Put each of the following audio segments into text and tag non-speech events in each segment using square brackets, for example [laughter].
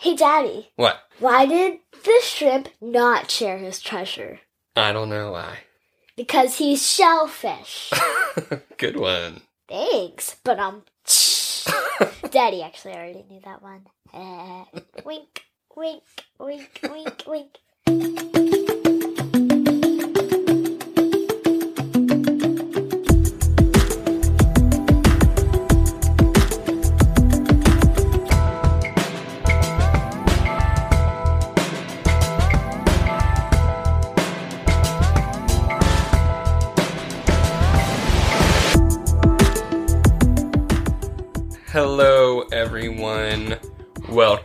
Hey, Daddy, What? why did the shrimp not share his treasure? I don't know why. Because he's shellfish. [laughs] Good one. Thanks, but um, [laughs] Daddy actually already knew that one. Uh, wink, wink, wink, wink, wink.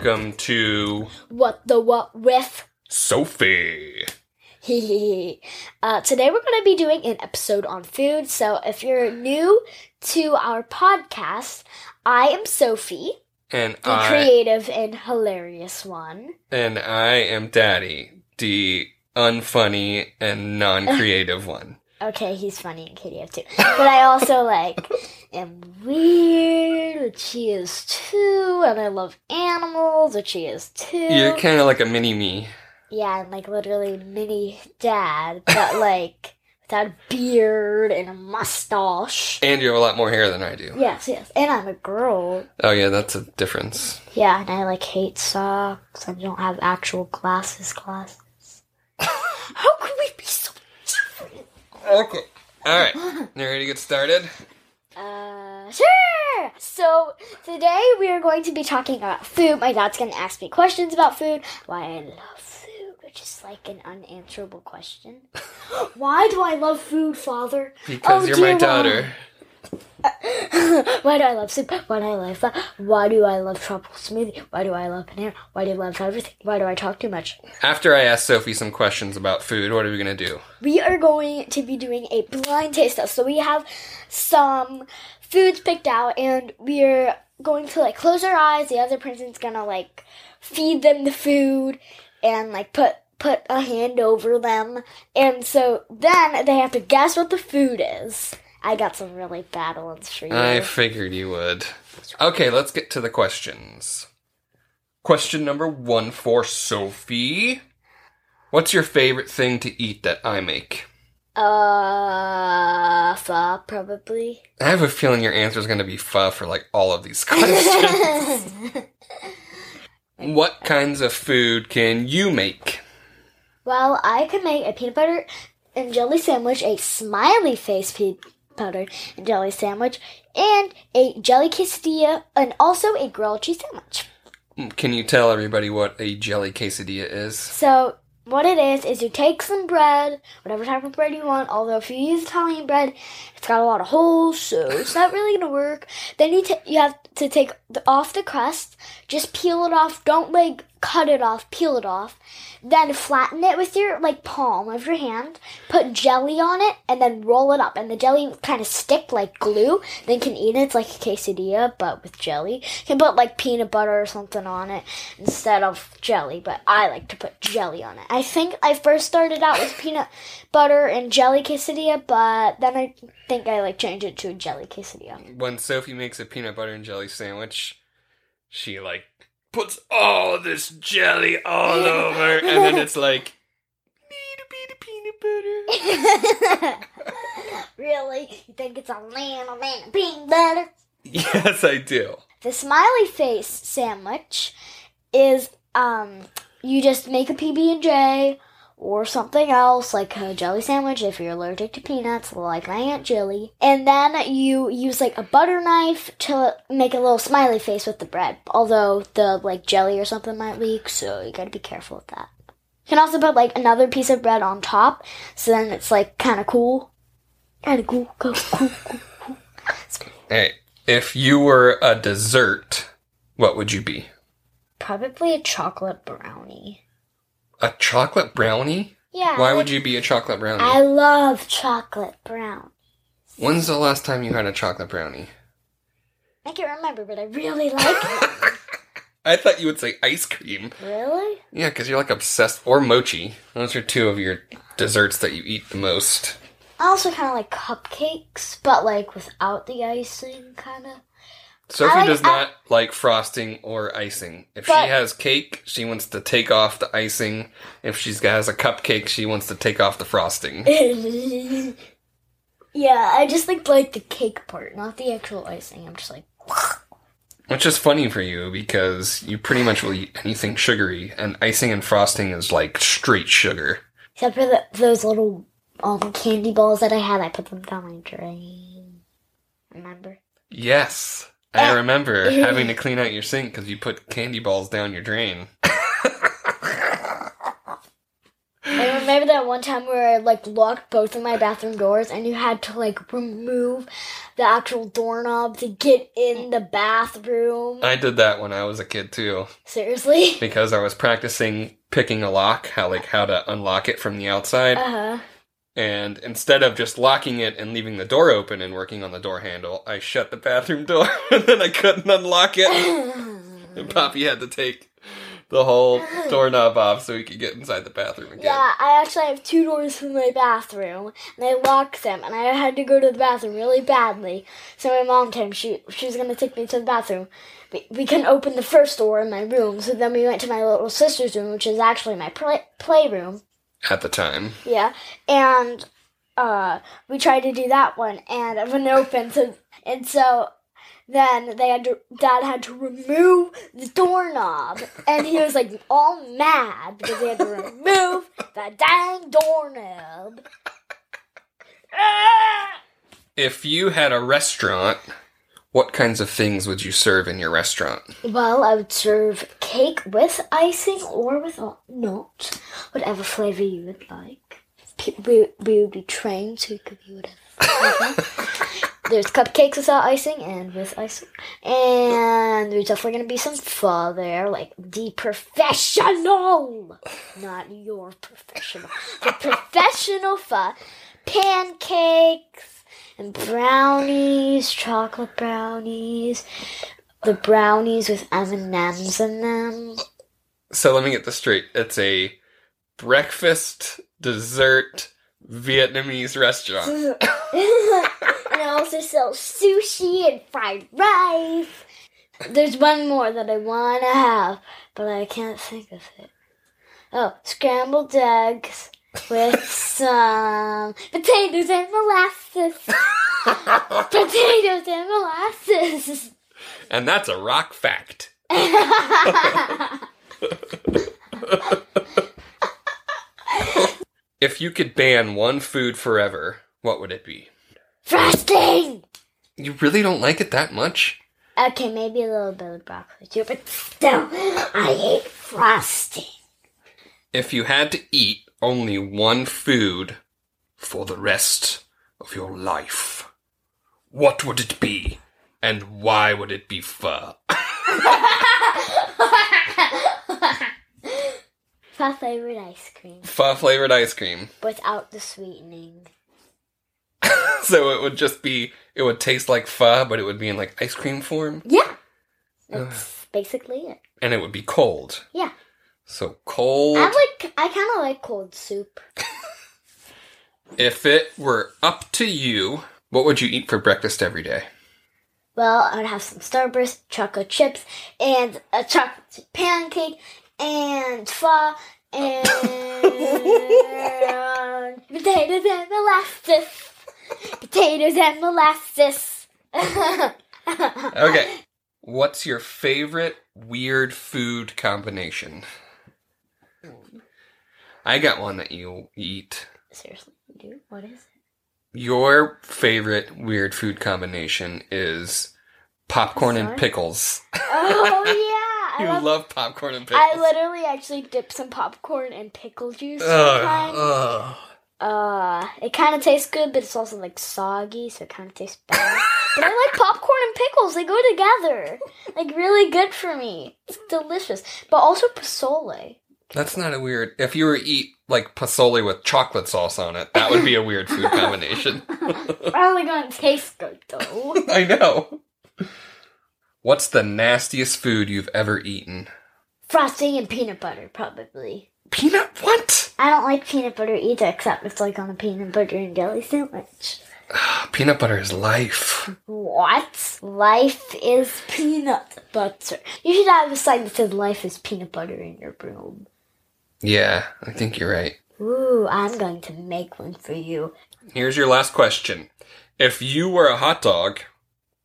Welcome to What the what with? Sophie. [laughs] uh, today we're going to be doing an episode on food. So if you're new to our podcast, I am Sophie, And the I creative and hilarious one. and I am Daddy, the unfunny and non-creative one. Okay, he's funny and creative too. But I also like [laughs] am weird, which she is too, and I love animals, which she is too. You're kind of like a mini me. yeah, and like literally mini dad, but [laughs] like without a beard and a mustache. And you have a lot more hair than I do. Yes, yes, and I'm a girl. Oh yeah, that's a difference. Yeah, and I like hate socks. I don't have actual glasses. Glasses. How could we be so different? Okay. All right. You ready to get started? Uh, sure. So today we are going to be talking about food. My dad's going to ask me questions about food. Why I love food, which is like an unanswerable question. [laughs] Why do I love food, Father? Because Oh, you're my dear daughter. [laughs] Why do I love soup? Why do I love that? Why do I love tropical smoothie? Why do I love banana? Why do I love everything? Why do I talk too much? After I ask Sophie some questions about food, what are we gonna do? we are going to be doing a blind taste test. So we have some foods picked out, and we're going to like close our eyes. The other person's gonna like feed them the food and like put put a hand over them, and so then they have to guess what the food is. I got some really bad ones for you. I figured you would. Okay, let's get to the questions. Question number one for Sophie. What's your favorite thing to eat that I make? Uh, pho, probably. I have a feeling your answer is going to be pho for like all of these [laughs] questions. [laughs] what kinds of food can you make? Well, I could make a peanut butter and jelly sandwich, a smiley face peanut butter jelly sandwich, and a jelly quesadilla, and also a grilled cheese sandwich. Mm, can you tell everybody what a jelly quesadilla is? So, what it is, is you take some bread, whatever type of bread you want, although if you use Italian bread, it's got a lot of holes, so it's not really gonna work. Then you, ta- you have to take the, off the crust, just peel it off, don't like cut it off, peel it off. Then flatten it with your like palm of your hand, put jelly on it, and then roll it up. And the jelly kind of stick like glue. Then can eat it. It's like a quesadilla, but with jelly. You can put like peanut butter or something on it instead of jelly, but I like to put jelly on it. I think I first started out with peanut butter and jelly quesadilla, but then I think I like changed it to a jelly quesadilla. When Sophie makes a peanut butter and jelly sandwich, she like puts all this jelly all over, and then it's like need a bit of peanut butter. [laughs] really? You think it's a little man of peanut butter? yes, I do. The smiley face sandwich is um you just make a PB and J or something else like a jelly sandwich if you're allergic to peanuts like my aunt Jilly. And then you use like a butter knife to make a little smiley face with the bread. Although the like jelly or something might leak, so you got to be careful with that. You can also put like another piece of bread on top, so then it's like kind of cool. Kind of cool, cool, cool, cool, cool. Hey, if you were a dessert, what would you be? Probably a chocolate brownie. A chocolate brownie? Yeah. Why would you be a chocolate brownie? I love chocolate brown. When's the last time you had a chocolate brownie? I can't remember, but I really like it. [laughs] I thought you would say ice cream. really? Yeah, because you're like obsessed. Or mochi. Those are two of your desserts that you eat the most. I also kind of like cupcakes, but like without the icing, kind of. Sophie like- does I- not like frosting or icing. If But- she has cake, she wants to take off the icing. If she has a cupcake, she wants to take off the frosting. [laughs] yeah, I just like like the cake part, not the actual icing. I'm just like, [laughs] Which is funny for you because you pretty much will eat anything sugary, and icing and frosting is like straight sugar. except for the, those little um candy balls that I had, I put them down my drain. Remember? Yes. I remember [laughs] having to clean out your sink because you put candy balls down your drain. I remember that one time where I like locked both of my bathroom doors and you had to like remove the actual doorknob to get in the bathroom. I did that when I was a kid too Seriously? because I was practicing picking a lock, how like how to unlock it from the outside. Uh huh. And instead of just locking it and leaving the door open and working on the door handle, I shut the bathroom door [laughs] and then I couldn't unlock it. And Poppy had to take the whole doorknob off so he could get inside the bathroom again. Yeah, I actually have two doors in my bathroom, and I locked them, and I had to go to the bathroom really badly. So my mom came. She she was gonna take me to the bathroom. We, we couldn't open the first door in my room, so then we went to my little sister's room, which is actually my play, playroom. At the time. Yeah, and uh, we tried to do that one, and it wouldn't open. So and so then they had to. Dad had to remove the doorknob, and he was like all mad because he had to remove the dang doorknob. [laughs] If you had a restaurant, what kinds of things would you serve in your restaurant? Well, I would serve cake with icing or with not, whatever flavor you would like. We, we would be trained to give you whatever. [laughs] There's cupcakes without icing and with icing. And there's definitely going to be some pho there, like the professional, not your professional. The professional pho. Pancakes and brownies, chocolate brownies, the brownies with M&Ms in them. So let me get this straight. It's a breakfast, dessert, Vietnamese restaurant. [laughs] and I also sell sushi and fried rice. There's one more that I want to have, but I can't think of it. Oh, scrambled eggs with [laughs] some potatoes and molasses. [laughs] potatoes and molasses. And that's a rock fact. If you could ban one food forever, what would it be? Frosting! You really don't like it that much? Okay, maybe a little bit of broccoli too, but still, I hate frosting. If you had to eat only one food for the rest of your life, what would it be? And why would it be pho? [laughs] My favorite ice cream Pho flavored ice cream. [laughs] without the sweetening. So it would just be, it would taste like pho, but it would be in like ice cream form. Yeah, that's basically it. And it would be cold. Yeah, So cold. I like. I kind of like cold soup. [laughs] If it were up to you, what would you eat for breakfast every day? Well, I'd have some Starburst, chocolate chips, and a chocolate pancake, and pho, and [laughs] potatoes and molasses. Potatoes and molasses. [laughs] Okay. What's your favorite weird food combination? I got one that you eat. Seriously, you do? What is it? Your favorite weird food combination is popcorn and pickles. Oh [laughs] yeah, I love. love popcorn and pickles. I literally actually dip some popcorn in pickle juice sometimes. ugh. Uh, it kind of tastes good, but it's also like soggy, so it kind of tastes bad. but I [laughs] like popcorn and pickles; they go together. Like really good for me. It's delicious, but also pozole. That's not a weird. If you were to eat like pozole with chocolate sauce on it, that would be a weird food [laughs] combination. Probably gonna taste good though. [laughs] I know. What's the nastiest food you've ever eaten? Frosting and peanut butter, probably. Peanut what? I don't like peanut butter either, except it's like on a peanut butter and jelly sandwich. Ah, peanut butter is life. What? Life is peanut butter. You should have a sign that says life is peanut butter in your room. Yeah, I think you're right. Ooh, I'm going to make one for you. Here's your last question. If you were a hot dog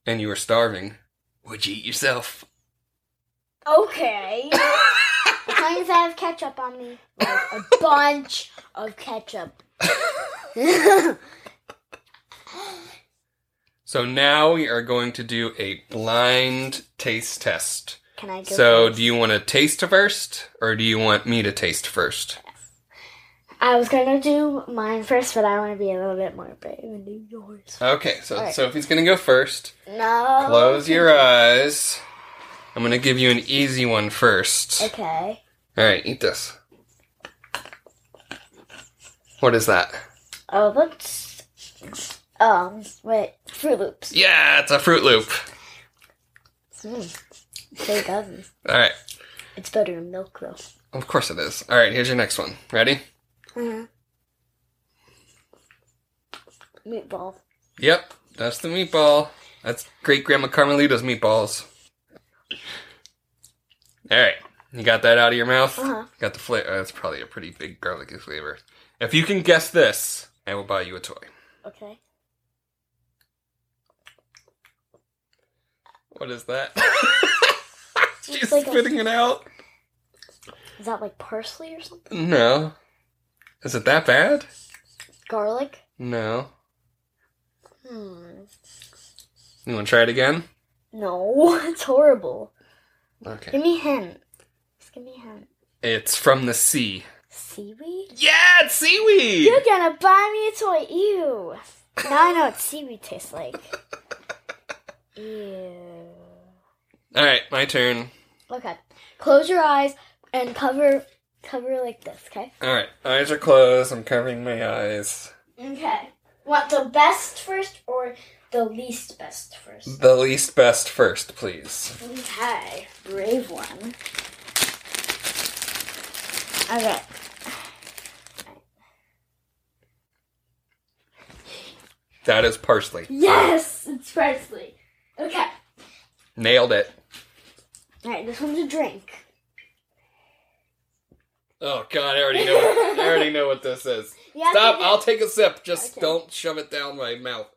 and you were starving, would you eat yourself? Okay. [laughs] as long as I have ketchup on me. Like a bunch of ketchup. [laughs] So now we are going to do a blind taste test. Can I go So, first? do you want to taste first, or do you want me to taste first? I was gonna do mine first, but I want to be a little bit more brave and do yours. Okay, so Alright. Sophie's gonna go first. No. Close your eyes. I'm gonna give you an easy one first. Okay. All right, eat this. What is that? Oh, that's um. Wait, Froot Loops. Yeah, it's a Froot Loop. Mm. Say doesn't. All right, It's better than milk though. of course it is. All right, here's your next one. Ready? Uh-huh. Meatball. Yep, that's the meatball. That's great grandma Carmelita's meatballs. All right, you got that out of your mouth. Uh-huh. Got the flavor. that's probably a pretty big garlicky flavor. If you can guess this, I will buy you a toy. Okay. What is that? [laughs] [laughs] She's It's like a- spitting it out. Is that like parsley or something? No. Is it that bad? Garlic? No. Hmm. You want to try it again? No, [laughs] it's horrible. Okay. Give me a hint. Just give me a hint. It's from the sea. Seaweed? Yeah, it's seaweed. You're gonna buy me a toy. Ew. Now I know what seaweed tastes like. [laughs] Ew. All right, my turn. Okay. Close your eyes and cover cover like this, okay? All right, eyes are closed. I'm covering my eyes. Okay. Want the best first or the least best first? The least best first, please. Okay. Brave one. Okay. That is parsley. Yes! It's parsley. Okay. Nailed it. Alright, this one's a drink. Oh God, I already know. What, I already know what this is. [laughs] Yeah, Stop! okay. I'll take a sip. Just Okay. don't shove it down my mouth.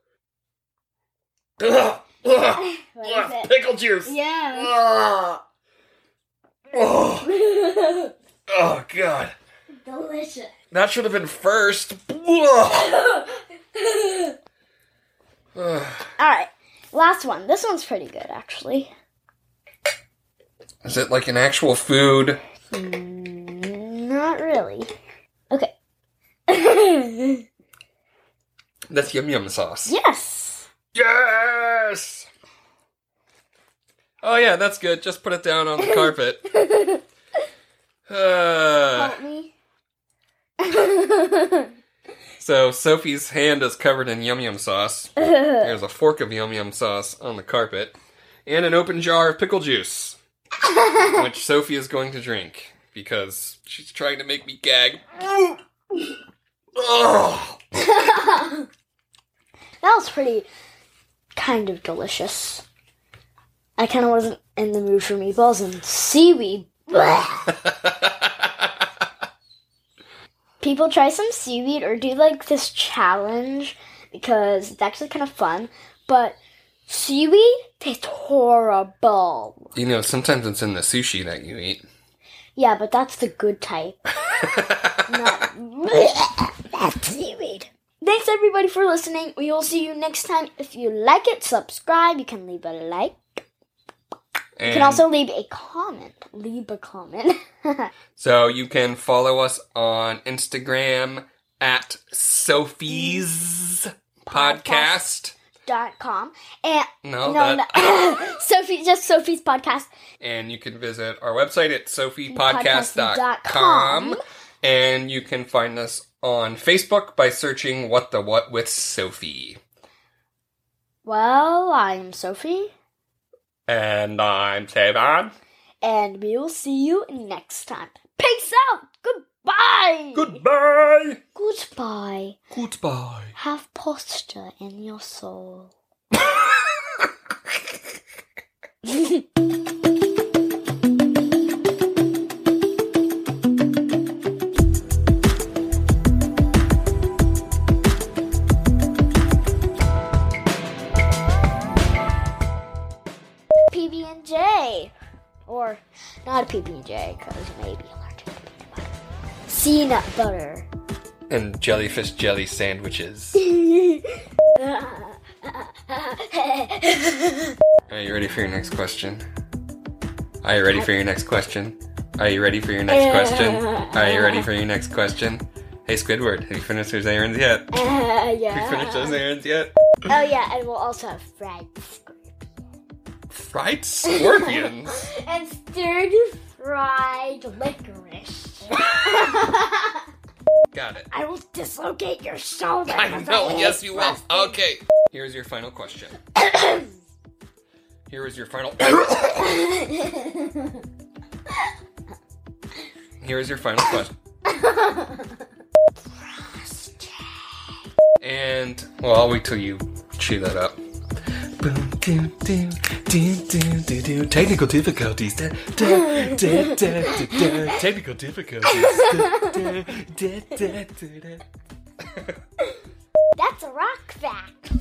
Ugh, [laughs] ugh, [laughs] ugh, pickle juice. Yeah. Oh, oh God. Delicious. That should have been first. Ugh. Alright, last one. This one's pretty good, actually. Is it like an actual food? Mm, really. Okay. That's yum yum sauce. yes! Yes. Oh yeah, that's good. Just put it down on the carpet. Uh, [laughs] Help me. [laughs] so Sophie's hand is covered in yum yum sauce. [laughs] There's a fork of yum yum sauce on the carpet, and an open jar of pickle juice, which Sophie is going to drink because she's trying to make me gag. [laughs] That was pretty kind of delicious. I kind of wasn't in the mood for meatballs and seaweed. [laughs] People try some seaweed or do like this challenge because it's actually kind of fun. But seaweed tastes horrible. you know, sometimes it's in the sushi that you eat. Yeah, but that's the good type. [laughs] Not that's seaweed. Thanks everybody for listening. We will see you next time. If you like it, subscribe. You can leave a like. You can also leave a comment. Leave a comment. [laughs] so you can follow us on Instagram at Sophie's Podcast. dot com and No, no, that. no. [coughs] Sophie just Sophie's podcast. And you can visit our website at Podcast.com. sophiepodcast.com. And you can find us on Facebook by searching What the What with Sophie. Well, I'm Sophie, And I'm Savon. and we will see you next time. Peace out. Goodbye. Goodbye. Goodbye. Goodbye. Goodbye. Have posture in your soul. PB and J, or not a PB and J because you Sea nut butter. And jellyfish jelly sandwiches. [laughs] Are you ready for your next question? Are you ready for your next question? Are you ready for your next question? Are you ready for your next question? Hey Squidward, have you finished those errands yet? [laughs] Uh, Have you finished those errands yet? Oh yeah, and we'll also have fried scorpion. Fried scorpions. [laughs] and stirred fried licorice. [laughs] Got it. I will dislocate your shoulder. I know, hate yes you will. Okay. Here's your final question. Here is your final [laughs] Here is your final question. And well, I'll wait till you chew that up. Boom, doo, doo, Technical difficulties. Technical difficulties. That's a rock fact.